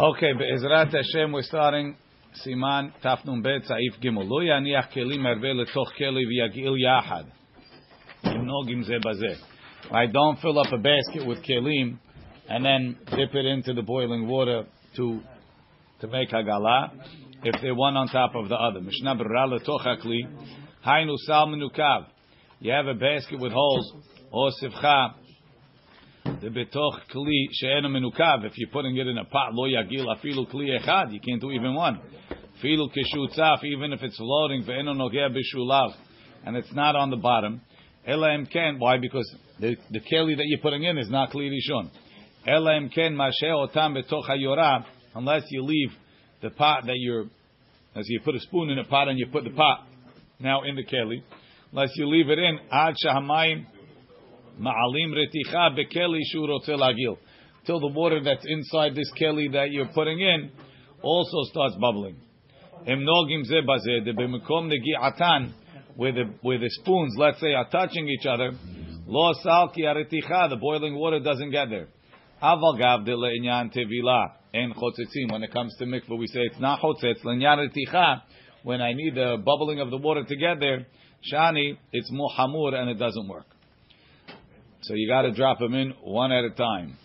Okay, Be'ezrat Hashem, we're starting Siman Tafnun Bet Saif Gimel. Lo yaniach kelim erve letoch keli v'yagil yachad. Nogim ze bazeh. Right, don't fill up a basket with kelim and then dip it into the boiling water to to make hagala. If they're one on top of the other. Mishnah Berurah letoch hakli. Hainu sal menukav. You have a basket with holes. Or sivcha the betoch kli she'enu menukav. If you're putting it in a pot, lo yagil afilu kli echad. You can't do even one. Filu kishutzaf, even if it's floating, ve'enu nogeh b'shulav, and it's not on the bottom. Ela ken. Why? Because the, the keli that you're putting in is not kli rishon. Ela ken mashe otam betoch hayora, unless you leave the pot that you're, as you put a spoon in a pot and you put the pot now in the keli, unless you leave it in ad shahamayim Ma'alim reticha bekeli shu lagil. Till the water that's inside this keli that you're putting in also starts bubbling. Em nogim ze negi'atan where the where the spoons, let's say, are touching each other. Lo salki areticha, the boiling water doesn't get there. Aval gav de le'inyan tevila en chotzetzim. When it comes to mikvah, we say it's not chotzetz le'inyan reticha. When I need the bubbling of the water to get there, shani, it's muhamur and it doesn't work. So you got to drop them in one at a time.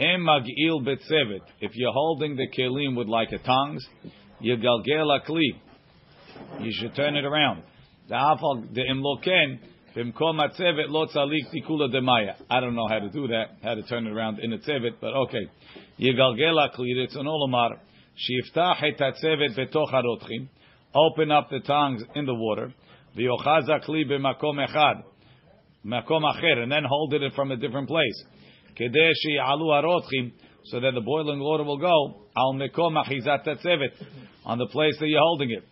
Em magil betzevet. If you're holding the kelim with like a tongs, galgel akli. You should turn it around. The afal the imloken bimkom atzevet lo tzalik tikula demaya. I don't know how to do that, how to turn it around in a tzevet, but okay. Yigalgel akli. It's an olamar. Shiftach et atzevet betoch harotchim. Open up the tongs in the water. V'yochaz akli b'makom echad makom acher, and then hold it from a different place. Kedeshi alu so that the boiling water will go al mekom achizat on the place that you're holding it.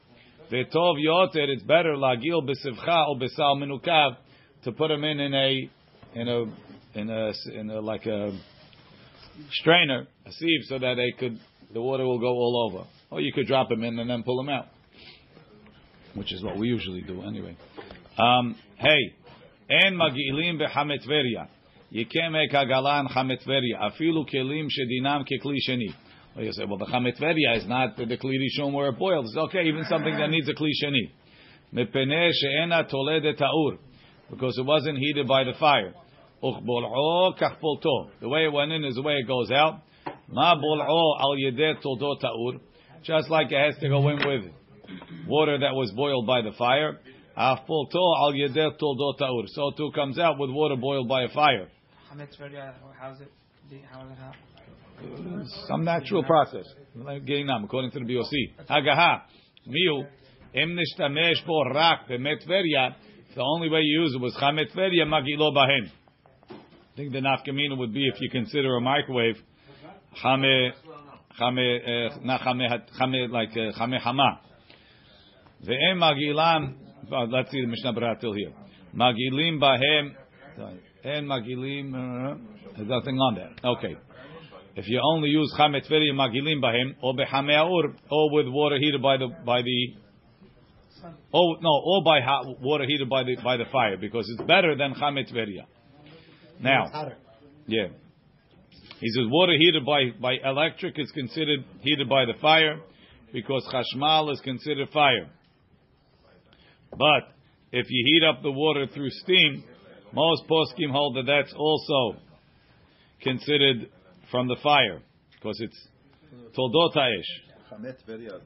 Vetov yoter, it's better lagil besivcha or besal menukav to put them in in a in a in a, in a like a strainer, a sieve, so that they could the water will go all over. Or you could drop them in and then pull them out, which is what we usually do anyway. Um, hey, En magilim bechametveria. You can't make hagala on chametveria. Afilu kelim shedinam kekli sheni. Well, you say, well, the chametveria is not the kli rishon where it boils. It's okay, even something that needs a kli sheni. Mepene she'ena tolede ta'ur. Because it wasn't heated by the fire. The way it went in is the way it goes out. Ma al ta'ur. Just like it has to go in with water that was boiled by the fire. So too comes out with water boiled by a fire. How is it? How it? Some natural process. According to the BOC. Hagaha. Miu. Im nishtamesh bo rak b'metveria. The only way you use it was chametveria magilo bahen. I think the nafkamina would be if you consider a microwave chame chame uh, not chame chame like uh, chame hama. Ve'em magilan let's see the Mishnah Berurah till here. Magilim bahem and magilim. Uh, there's nothing on there. Okay. If you only use chamet veri magilim bahem or behameaur or with water heated by the by the oh no or by hot water heated by the by the fire because it's better than chamet veria. Now, yeah. He says water heated by, by electric is considered heated by the fire because chashmal is considered fire. But if you heat up the water through steam, most poskim hold that that's also considered from the fire because it's toldotaish.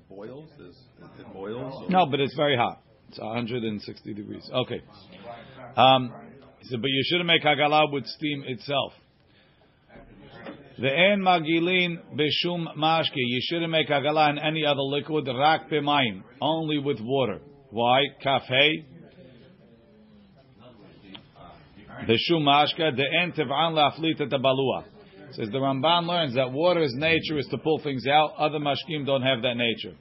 boils? Is, it boils? No, but it's very hot. It's 160 degrees. Okay. Um, he said, but you shouldn't make hagala with steam itself. The en magilin beshum mashki. You shouldn't make hagala in any other liquid. Rak b'mayim. Only with water. Why? Kafei. The shumashka the en tev'an la'aflit et balua. Says the Ramban learns that water's nature is to pull things out. Other mashkim don't have that nature.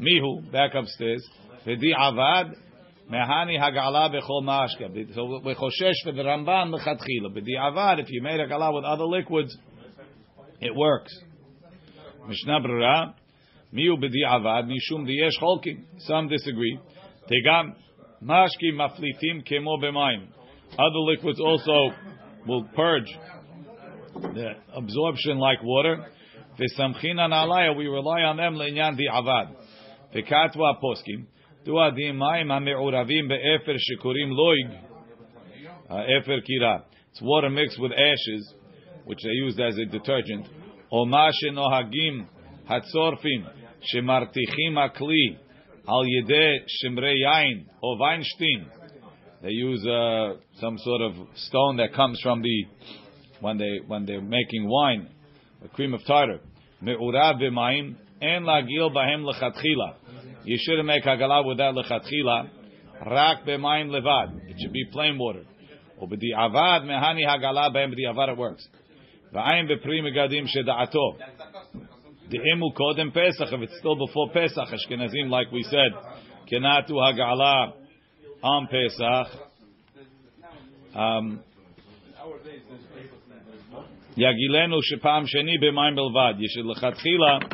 Mihu, back upstairs. V'di avad mehani hagala bechol mashka. So we choshesh for the Ramban lechatchila. V'di avad, if you made hagala with other liquids, it works. Mishnah Berurah. Miu b'di avad mishum diyesh cholkim. Some disagree. Tegam mashki maflitim kemo b'mayim. Other liquids also will purge the absorption like water. V'samchinan alaya, we rely on them le'inyan di'avad. V'katwa poskim, du'adim mayim ha'me'uravim be'efer shikurim loig, uh, efer kira. It's water mixed with ashes, which they used as a detergent. Omashe nohagim hatzorfim shemartichim akli הכלי על ידי שמרי יין או ויינשטיין. They use uh, some sort of stone that comes from the when they when they're making wine, a cream of tartar. מעורב במים, אין להגיל בהם לכתחילה. You shouldn't make hagala with that lechatchila. Rak b'mayim levad. It should be plain water. Or b'di avad mehani hagala b'hem b'di avad it works. V'ayim b'pri megadim sheda'ato. the imu kodem Pesach. If it's still before Pesach, Ashkenazim, like we said, do hagala on Pesach. Um, Yagilenu shepam sheni b'mayim belvad. You should lechatchila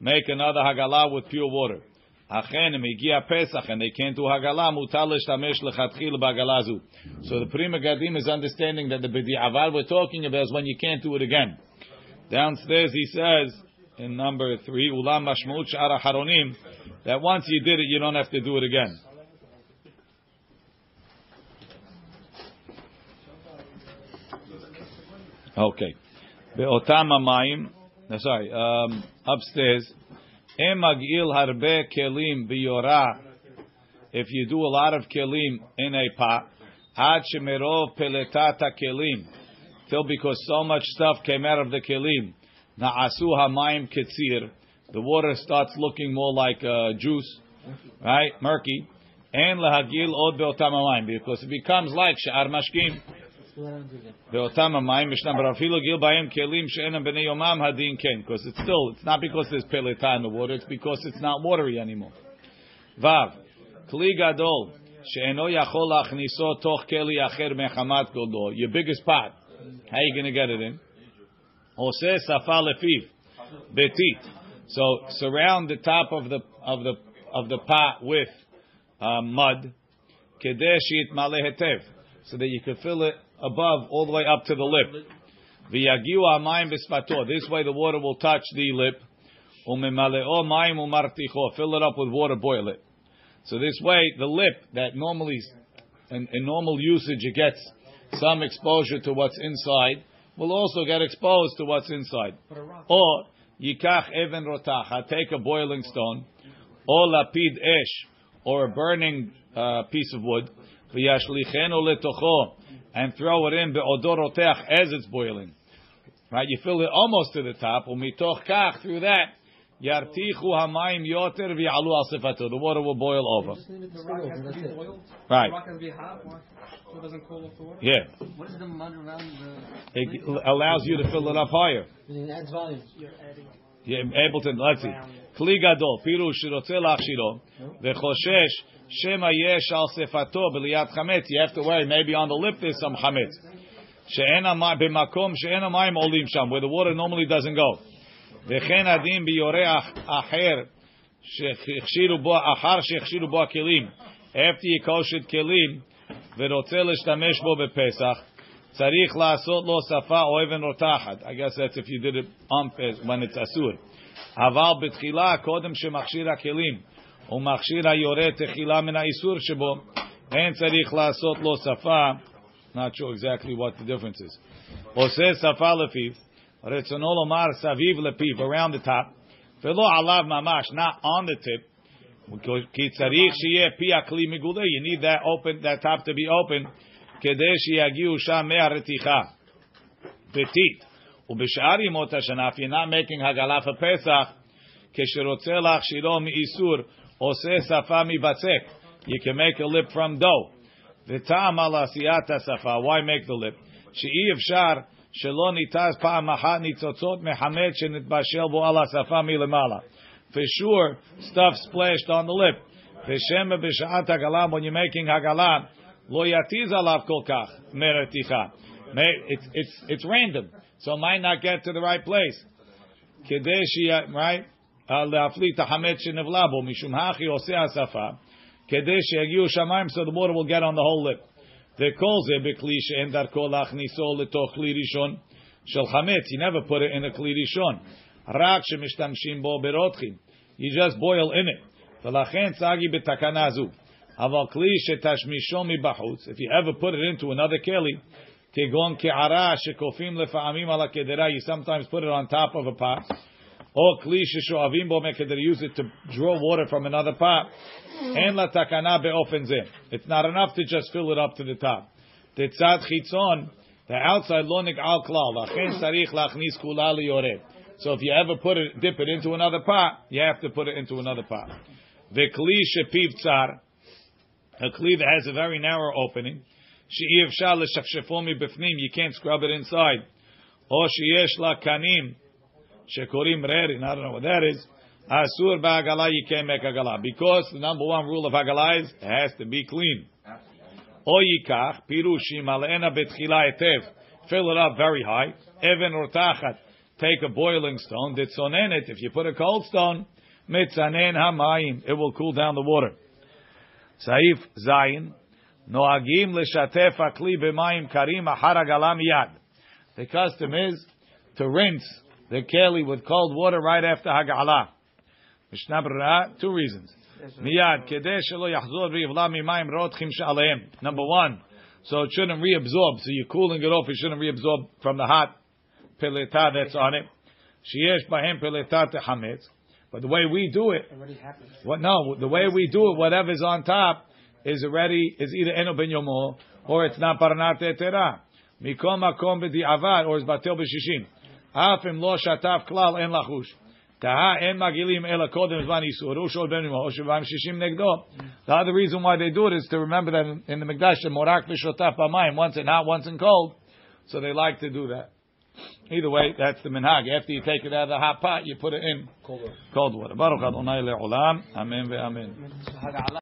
make another hagala with pure water. Achen Megia Pesach, and they can't do Hagala, mutal l'shtamesh lechatchil b'agalazu. So the Pri Megadim is understanding that the B'di'aval we're talking about is when you can't do it again. Downstairs he says, in number three, Ulam Mashmut Shara Haronim, that once you did it, you don't have to do it again. Okay. Be'otam amayim, sorry, um, upstairs, Emagil harbe kelim biyora. If you do a lot of kelim in a pot, ad shemerov peletata kelim, till because so much stuff came out of the kelim, na'asu hamayim ketzir, the water starts looking more like uh, juice, right, murky, and lahagil od beotam hamayim, because it becomes like she'ar mashkim. באותם המים ישנם אפילו גיל בהם כלים שאינם בני יומם הדין כן, because it's still, it's not because there's פלטה in the water, it's because it's not watery anymore. ו' כלי גדול שאינו יכול להכניסו תוך כלי אחר מחמת גודלו, your biggest pot, how you going to get it in? Oseh safar lefiv betit. So surround the top of the of the of the pot with uh, mud, kedeshit malehetev, so that you can fill it above all the way up to the lip. V'yagiu amayim bespato. This way the water will touch the lip. Umemaleo amayim umarticho. Fill it up with water, boil it. So this way the lip that normally in, in normal usage it gets some exposure to what's inside will also get exposed to what's inside. Or yikach even rotacha. Take a boiling stone, or lapid esh, or a burning uh, piece of wood. V'yashlichenu letocho and throw it in be'odoroteach as it's boiling. Right, you fill it almost to the top. Umitoch kach through that. Yartichu hamayim yoter v'yalu al sifato. The water will boil over. The rock has to be boiled. Right. The rock has hot. So doesn't cool off the water. Yeah, What is the mud around the? it allows you to fill it up higher. It adds volume. You're adding. You're able to. Let's see. Kli gadol pirush shirotze lachshiro v'choshesh shema yesh al sifato b'liyat chametz. You have to worry. Maybe on the lip there's some chametz. She'ena ma b'makom she'ena mayim olim sham where the water normally doesn't go. וכן הדין ביורה אחר שהכשירו בו, אחר שהכשירו בו הכלים, after you kosher כלים ורוצה להשתמש בו בפסח, צריך לעשות לו שפה או אבן רותחת. I guess that's if you did it on Pesach, when it's אסור. אבל בתחילה, קודם שמכשיר הכלים ומכשיר היורה תחילה מן האיסור שבו, אין צריך לעשות לו שפה, not sure exactly what the difference is. עושה שפה לפיו, רצונו לומר סביב לפיו, around the top, ולא עליו ממש, not on the tip, כי צריך שיהיה פי הכלי מגולה, you need that open, that top to be open, כדי שיגיעו שם מהרתיחה. ביתית. ובשאר ימות השנה, if you're not making הגלה for פסח, כשרוצה להכשירו מאיסור, עושה שפה מבצק. You can make a lip from dough. וטעם על עשיית השפה, why make the lip? שאי אפשר שלא ניתז פעם אחת ניצוצות מחמץ שנתבשל בו על השפה מלמעלה. For sure, stuff splashed on the lip. ושמא בשעת הגלה, when you're making הגלה, לא יתיז עליו כל כך מרתיחה. It's, it's, it's random, so it might not get to the right place. כדי שיהיה, right? להפליט החמץ שנבלע בו, משום הכי עושה השפה, כדי שיגיעו שמיים, so the water will get on the whole lip. וכל זה בכלי שאין דרכו להכניסו לתוך כלי ראשון של חמץ. You never put it in a כלי ראשון. רק שמשתמשים בו ברותחים. You just boil in it. ולכן צגי בתקנה זו. אבל כלי שתשמישו מבחוץ, if you ever put it into another כלי, כגון קערה שכופים לפעמים על הקדרה, you sometimes put it on top of a pot, or kli sheshoavim bo use it to draw water from another pot. And la takana be'ofen It's not enough to just fill it up to the top. The tzad chitzon, the outside lonik al klal. Lachen sarich lachnis kulali yored. So if you ever put it, dip it into another pot, you have to put it into another pot. The kli shepiv tzar, a kli that has a very narrow opening. She'i efshal l'shafshefomi b'fnim. You can't scrub it inside. Or she'yesh la kanim. Shekorim rerin, I don't know what that is. Asur ba'agala, you can't make agala. Because the number one rule of agala is, it has to be clean. O yikach, pirushim alena betchila etev. Fill it up very high. Even or tachat. Take a boiling stone, ditzonen it. If you put a cold stone, mitzanen hamayim. It will cool down the water. Saif zayin. Noagim leshatef akli b'mayim karim ahar agala miyad. The custom is to rinse the keli with cold water right after hagala. Mishnah Berurah, two reasons. Miyad, kedeh shelo yachzor v'yivla mimayim rotchim she'aleim. Number one, so it shouldn't reabsorb. So you're cooling it off, it shouldn't reabsorb from the hot peleta that's on it. Sheyesh bahem peleta techametz. But the way we do it, what no, the way we do it, whatever's on top is already is either eno ben yomo or it's not paranat etera. Mikom makom b'di'avad or it's batel b'shishim. Afim lo shataf klal en lachush. Taha en magilim ela kodem zman isur ushol ben yomo oshivim shishim negdo. The other reason why they do it is to remember that in, the Mikdash the morak b'shotaf b'mayim once in hot, once in cold. So they like to do that. Either way, that's the minhag. After you take it out of the hot pot, you put it in cold water. Baruch Adonai le'olam. Amen ve'amen.